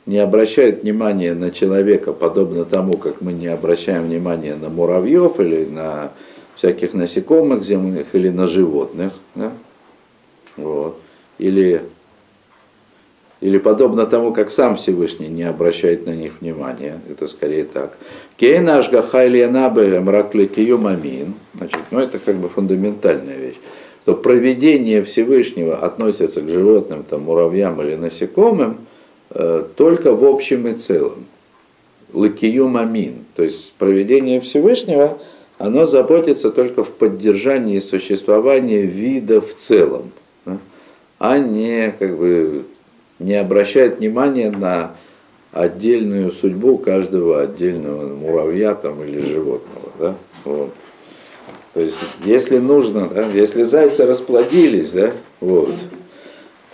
не обращает внимания на человека, подобно тому, как мы не обращаем внимания на муравьев или на всяких насекомых земных или на животных. Да? Вот. Или, или подобно тому, как сам Всевышний не обращает на них внимания. Это скорее так. Кейнаш гахайлиянабе мамин. Значит, ну это как бы фундаментальная вещь что проведение Всевышнего относится к животным, там, муравьям или насекомым э, только в общем и целом. Лакию мамин. То есть проведение Всевышнего, оно заботится только в поддержании существования вида в целом, а не, как бы, не обращает внимания на отдельную судьбу каждого отдельного муравья там, или животного. Да? Вот. То есть, если нужно, да, если зайцы расплодились, да, вот,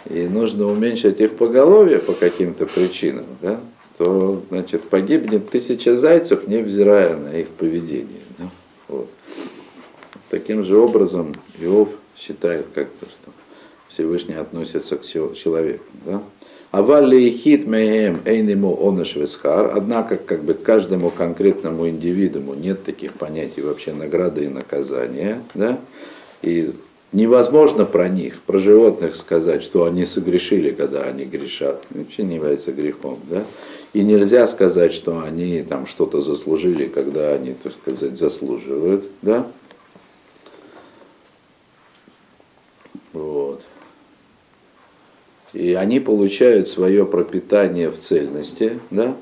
и нужно уменьшить их поголовье по каким-то причинам, да, то, значит, погибнет тысяча зайцев, невзирая на их поведение. Да, вот. таким же образом Иов считает, как бы, что Всевышний относится к человеку. Да? Авалли хит меем эйнему оныш весхар. Однако, как бы каждому конкретному индивидууму нет таких понятий вообще награды и наказания. Да? И невозможно про них, про животных сказать, что они согрешили, когда они грешат. Вообще не является грехом. Да? И нельзя сказать, что они там что-то заслужили, когда они, так сказать, заслуживают. Да? Вот и они получают свое пропитание в цельности, да?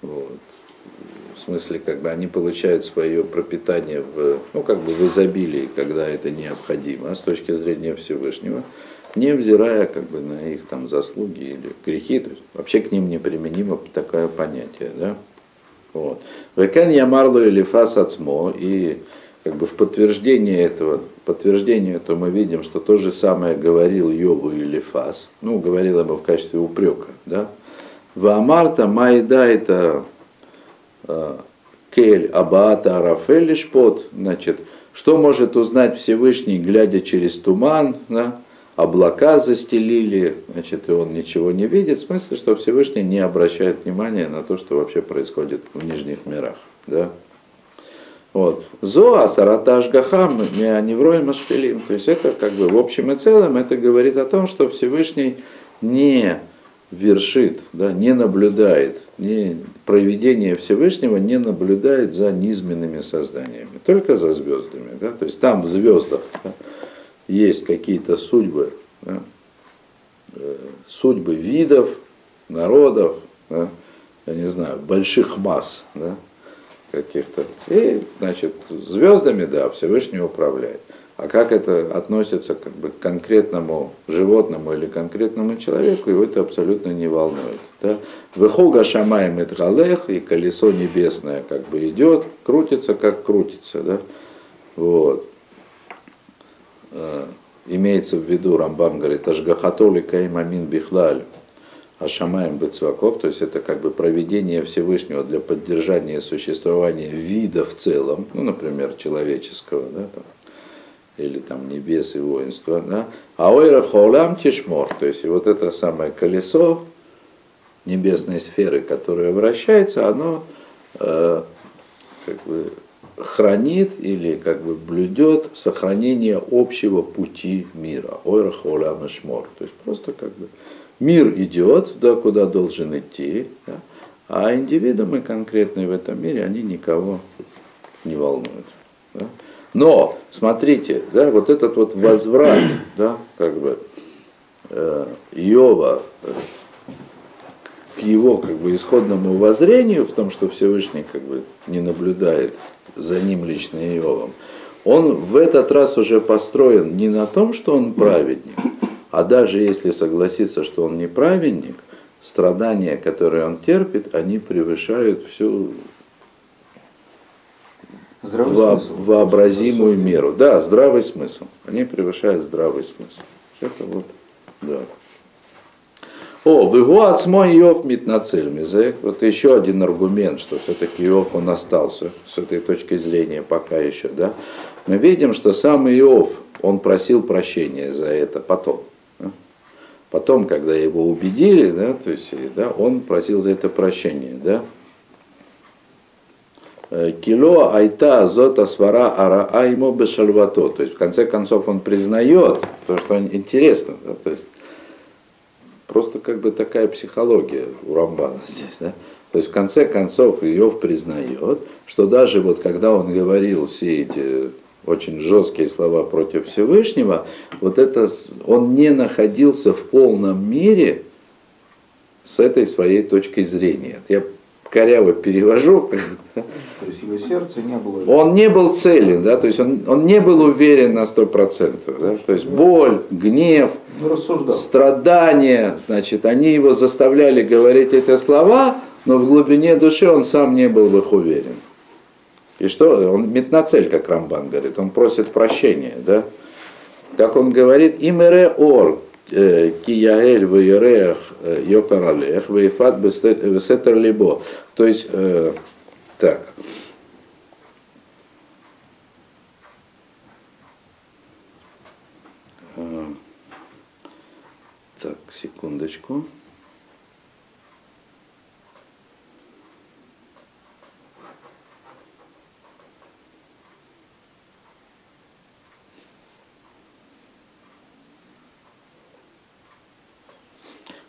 Вот. В смысле, как бы они получают свое пропитание в, ну, как бы в изобилии, когда это необходимо, с точки зрения Всевышнего, невзирая как бы на их там заслуги или грехи, то есть вообще к ним неприменимо такое понятие, да? Вот. Векен ямарлу или фас ацмо, и как бы в подтверждение этого, подтверждение этого мы видим, что то же самое говорил Йову или Фас, ну, говорил ему в качестве упрека, да. Ваамарта майда это кель абаата арафель значит, что может узнать Всевышний, глядя через туман, да? облака застелили, значит, и он ничего не видит, в смысле, что Всевышний не обращает внимания на то, что вообще происходит в нижних мирах. Да? Вот. Зоа сараташ гахам неврой машфилим. То есть это как бы в общем и целом это говорит о том, что Всевышний не вершит, да, не наблюдает, не, проведение Всевышнего не наблюдает за низменными созданиями, только за звездами. Да? То есть там в звездах да, есть какие-то судьбы, да, э, судьбы видов, народов, да, я не знаю, больших масс. Да, каких-то. И, значит, звездами, да, Всевышний управляет. А как это относится как бы, к конкретному животному или конкретному человеку, его это абсолютно не волнует. Да? Выхога шамаем и и колесо небесное как бы идет, крутится, как крутится. Да? Вот. Э, имеется в виду, Рамбам говорит, Ашгахатоли Каймамин Бихлаль, Ашамаем Бецваков, то есть это как бы проведение Всевышнего для поддержания существования вида в целом, ну, например, человеческого, да, там, или там небес и воинства, да, а ойра холам тишмор, то есть и вот это самое колесо небесной сферы, которое вращается, оно э, как бы хранит или как бы блюдет сохранение общего пути мира. Ойра холам шмор, то есть просто как бы Мир идет туда, куда должен идти, да? а индивидуумы конкретные в этом мире, они никого не волнуют. Да? Но, смотрите, да, вот этот вот возврат, да, как бы, э, Иова э, к его как бы исходному воззрению в том, что Всевышний как бы не наблюдает за ним лично Иовом, он в этот раз уже построен не на том, что он праведник, а даже если согласиться, что он неправедник, страдания, которые он терпит, они превышают всю во, вообразимую меру. Да, здравый смысл. Они превышают здравый смысл. Это вот, да. О, в его отсмой Иов митнацель мизек. Вот еще один аргумент, что все-таки Иов он остался с этой точки зрения пока еще, да. Мы видим, что сам Иов, он просил прощения за это потом. Потом, когда его убедили, да, то есть, да, он просил за это прощения. Да. Э, Кило айта зота свара ара аймо бешальвато. То есть, в конце концов, он признает, потому что интересно. Да, то есть, просто как бы такая психология у Рамбана здесь. Да. То есть, в конце концов, Иов признает, что даже вот когда он говорил все эти очень жесткие слова против Всевышнего, вот это он не находился в полном мире с этой своей точкой зрения. Я коряво перевожу. То есть его сердце не было... Он не был целен, да, то есть он, он не был уверен на сто процентов. Да, то есть боль, гнев, ну, страдания, значит, они его заставляли говорить эти слова, но в глубине души он сам не был в их уверен. И что? Он метноцель, как Рамбан говорит, он просит прощения, да? Как он говорит, имере ор, э, кияэль вейрех э, йокаралех, вейфат бесетер либо. То есть, э, так, э, Так, секундочку.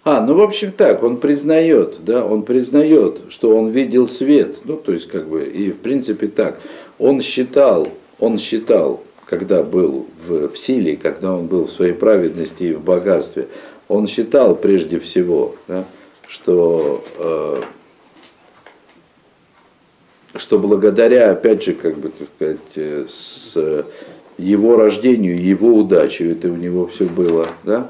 А, ну, в общем, так, он признает, да, он признает, что он видел свет, ну, то есть, как бы, и, в принципе, так, он считал, он считал, когда был в, в силе, когда он был в своей праведности и в богатстве, он считал прежде всего, да, что, э, что благодаря, опять же, как бы, так сказать, э, с его рождению, его удачей, это у него все было, да,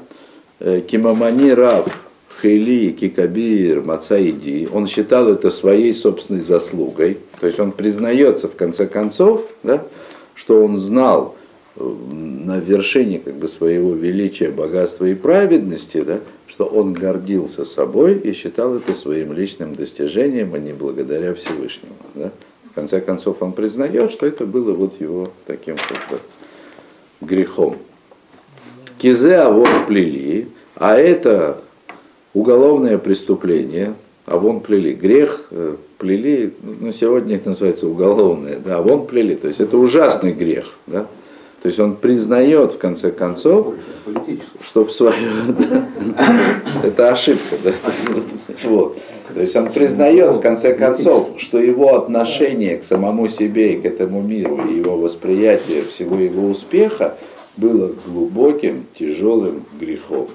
э, Кимамани Рав, Хейли, Кикабир, Мацаиди, он считал это своей собственной заслугой. То есть он признается в конце концов, да, что он знал э, на вершине как бы, своего величия, богатства и праведности, да, что он гордился собой и считал это своим личным достижением, а не благодаря Всевышнему. Да. В конце концов он признает, что это было вот его таким как бы, грехом. Кизе авон плели, а это уголовное преступление, а вон плели, грех э, плели, ну сегодня это называется уголовное, да, а вон плели, то есть это ужасный грех, да, то есть он признает в конце концов, что в своем, да, это ошибка, вот. То есть он признает в конце концов, что его отношение к самому себе и к этому миру, и его восприятие всего его успеха было глубоким, тяжелым грехом.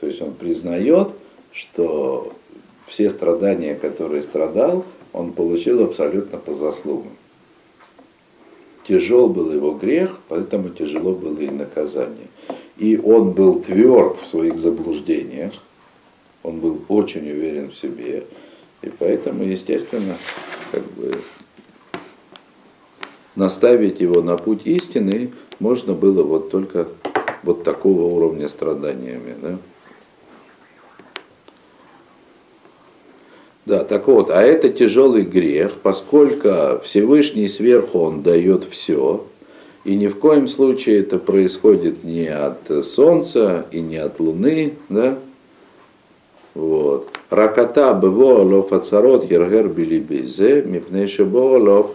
То есть он признает, что все страдания, которые страдал, он получил абсолютно по заслугам. Тяжел был его грех, поэтому тяжело было и наказание. И он был тверд в своих заблуждениях, он был очень уверен в себе, и поэтому, естественно, как бы наставить его на путь истины можно было вот только вот такого уровня страданиями. Да? Да, так вот, а это тяжелый грех, поскольку Всевышний сверху он дает все, и ни в коем случае это происходит не от солнца и не от луны, да? Вот. Раката бево лов ацарот ергер билибизе, мипнейше лов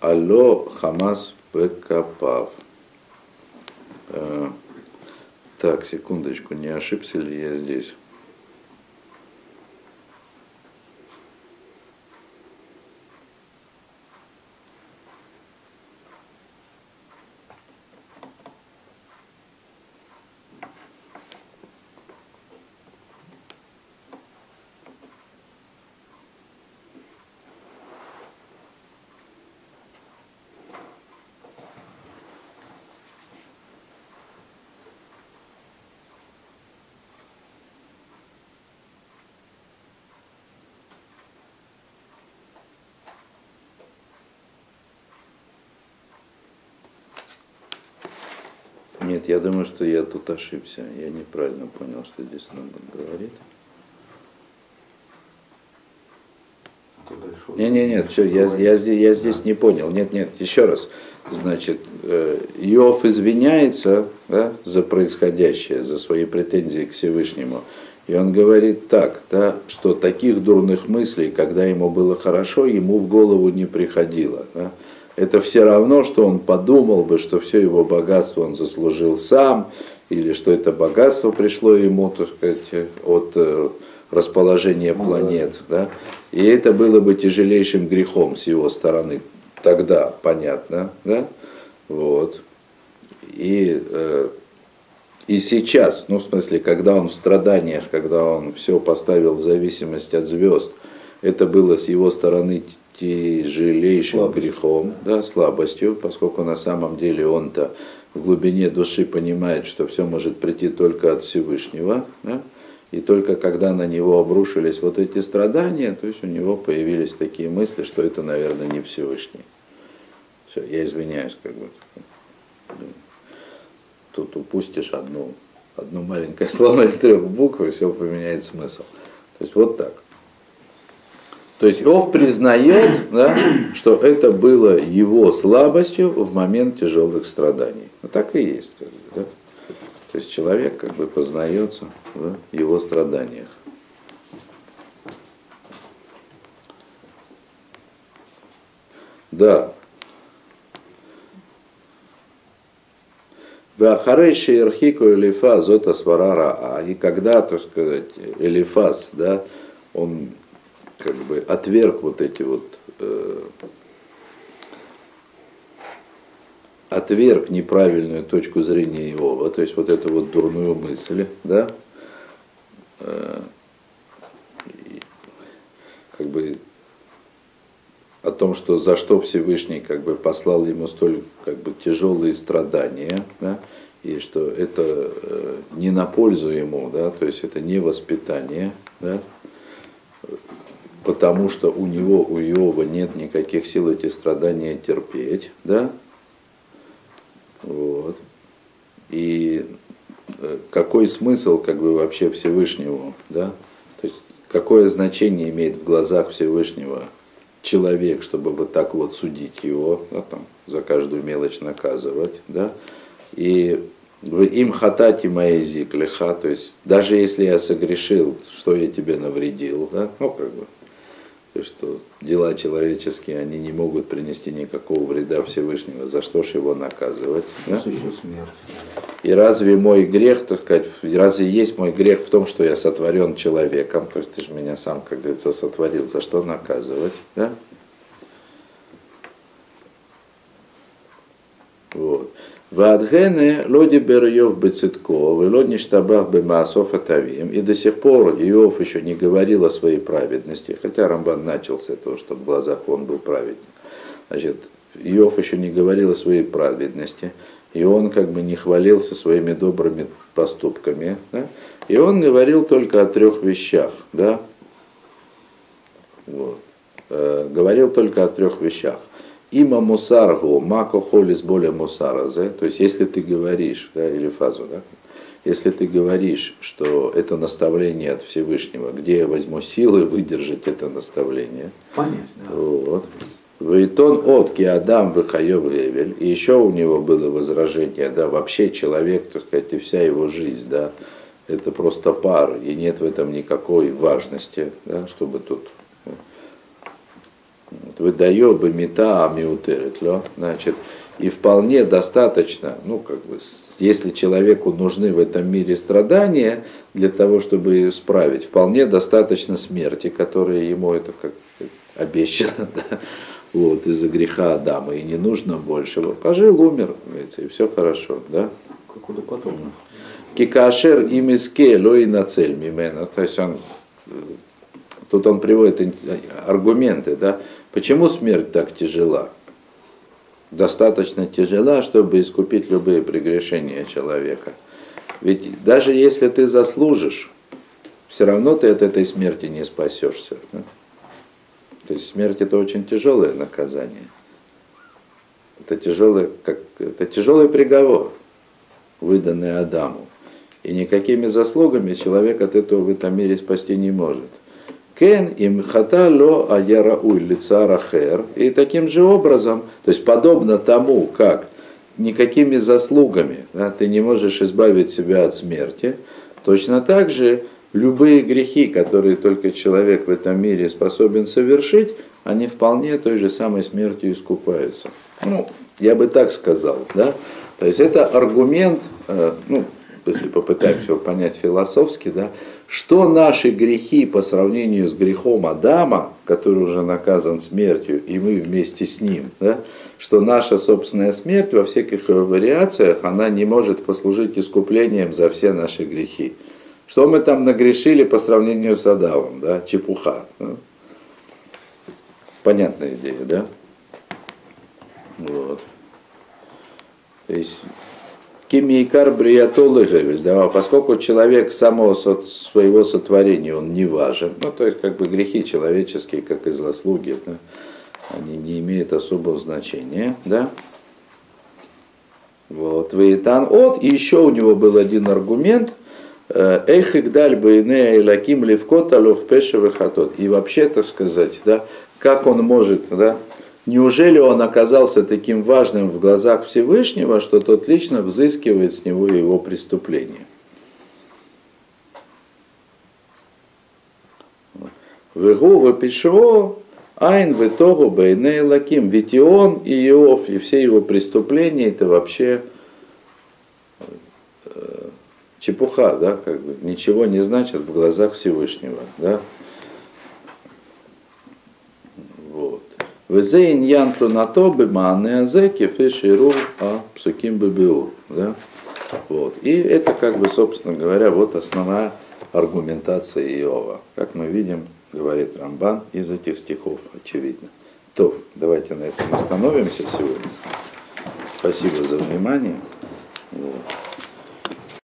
алло хамас бекапав. Э, так, секундочку, не ошибся ли я здесь? Нет, я думаю, что я тут ошибся. Я неправильно понял, что здесь Рамбан говорит. Не, не, нет, все, я, я, я здесь не понял. Нет, нет, еще раз. Значит, э, Иов извиняется да, за происходящее, за свои претензии к Всевышнему. И он говорит так, да, что таких дурных мыслей, когда ему было хорошо, ему в голову не приходило. Да это все равно, что он подумал бы, что все его богатство он заслужил сам, или что это богатство пришло ему, так сказать, от э, расположения ну планет. Да? И это было бы тяжелейшим грехом с его стороны. Тогда, понятно, да? Вот. И, э, и сейчас, ну, в смысле, когда он в страданиях, когда он все поставил в зависимость от звезд, это было с его стороны тяжелейшим Слабость. грехом, да, слабостью, поскольку на самом деле он-то в глубине души понимает, что все может прийти только от Всевышнего, да, и только когда на него обрушились вот эти страдания, то есть у него появились такие мысли, что это, наверное, не Всевышний. Все, я извиняюсь, как бы. Тут упустишь одну, одно маленькое слово из трех букв, и все поменяет смысл. То есть вот так. То есть Иов признает, да, что это было его слабостью в момент тяжелых страданий. Ну так и есть. Как бы, да? То есть человек как бы познается в его страданиях. Да. Вахарейши Ирхику Элифаз от Асварара. А и когда, так сказать, Элифаз, да, он как бы отверг вот эти вот э, отверг неправильную точку зрения Иова, то есть вот эту вот дурную мысль, да, э, как бы о том, что за что Всевышний как бы послал ему столь как бы тяжелые страдания, да, и что это э, не на пользу ему, да, то есть это не воспитание, да, потому что у него, у Иова нет никаких сил эти страдания терпеть, да, вот. И э, какой смысл как бы вообще Всевышнему, да? То есть какое значение имеет в глазах Всевышнего человек, чтобы вот так вот судить его, да, там, за каждую мелочь наказывать, да? И в им хатати маязик лиха, то есть даже если я согрешил, что я тебе навредил, да, ну как бы, то, что дела человеческие, они не могут принести никакого вреда Всевышнего, за что ж его наказывать? Да? И разве мой грех, так сказать, разве есть мой грех в том, что я сотворен человеком, то есть ты же меня сам, как говорится, сотворил, за что наказывать? Да? Вот. Вадгене лоди бер Йов бецитко, велоди штабах бемасов атавим. И до сих пор Иов еще не говорил о своей праведности, хотя Рамбан начал с этого, что в глазах он был праведник. Значит, Иов еще не говорил о своей праведности, и он как бы не хвалился своими добрыми поступками. Да? И он говорил только о трех вещах. Да? Вот. Э, говорил только о трех вещах. Има мусаргу, мако холис более мусаразе. То есть, если ты говоришь, да, или фазу, да, если ты говоришь, что это наставление от Всевышнего, где я возьму силы выдержать это наставление? Понятно. Вот. Вейтон от Адам Вихаев Левель. И еще у него было возражение, да, вообще человек, так сказать, и вся его жизнь, да, это просто пар, и нет в этом никакой важности, да, чтобы тут выдаю бы мета амиутеретло, значит, и вполне достаточно, ну, как бы, если человеку нужны в этом мире страдания для того, чтобы исправить, вполне достаточно смерти, которая ему это как обещано, да, вот, из-за греха Адама, и не нужно большего. Пожил, умер, и все хорошо, да? Как удопотомно. Кикашер имиске лой на цель мимена, то есть он, тут он приводит аргументы, да, Почему смерть так тяжела? Достаточно тяжела, чтобы искупить любые прегрешения человека. Ведь даже если ты заслужишь, все равно ты от этой смерти не спасешься. То есть смерть это очень тяжелое наказание. Это тяжелый, как, это тяжелый приговор, выданный Адаму. И никакими заслугами человек от этого в этом мире спасти не может. Кен им хата ло аярауль лица рахер. И таким же образом, то есть подобно тому, как никакими заслугами да, ты не можешь избавить себя от смерти, точно так же любые грехи, которые только человек в этом мире способен совершить, они вполне той же самой смертью искупаются. Ну, я бы так сказал, да. То есть это аргумент, э, ну, если попытаемся его понять философски, да, что наши грехи по сравнению с грехом Адама, который уже наказан смертью, и мы вместе с ним, да, что наша собственная смерть во всяких вариациях, она не может послужить искуплением за все наши грехи. Что мы там нагрешили по сравнению с Адамом, да, чепуха. Да? Понятная идея, да? Вот. То есть Кимикар бриятолыгавель, да, поскольку человек самого своего сотворения, он не важен, ну, то есть как бы грехи человеческие, как и злослуги, да, они не имеют особого значения, да. Вот, Вейтан от, и еще у него был один аргумент, э, Эх, Игдаль Байне Лаким Левкот Алов Пешевых И вообще, так сказать, да, как он может, да, неужели он оказался таким важным в глазах Всевышнего, что тот лично взыскивает с него его преступление? Вегу вапишро, айн в итогу бейней лаким. Ведь и он, и Иов, и все его преступления, это вообще э, чепуха, да, как бы, ничего не значит в глазах Всевышнего, да. Вот. Везейн янту на то бы манне азеки феширу а псуким бибиур, да. Вот. И это, как бы, собственно говоря, вот основная аргументация Иова. Как мы видим, говорит Рамбан из этих стихов, очевидно. То, давайте на этом остановимся сегодня. Спасибо за внимание. Вот.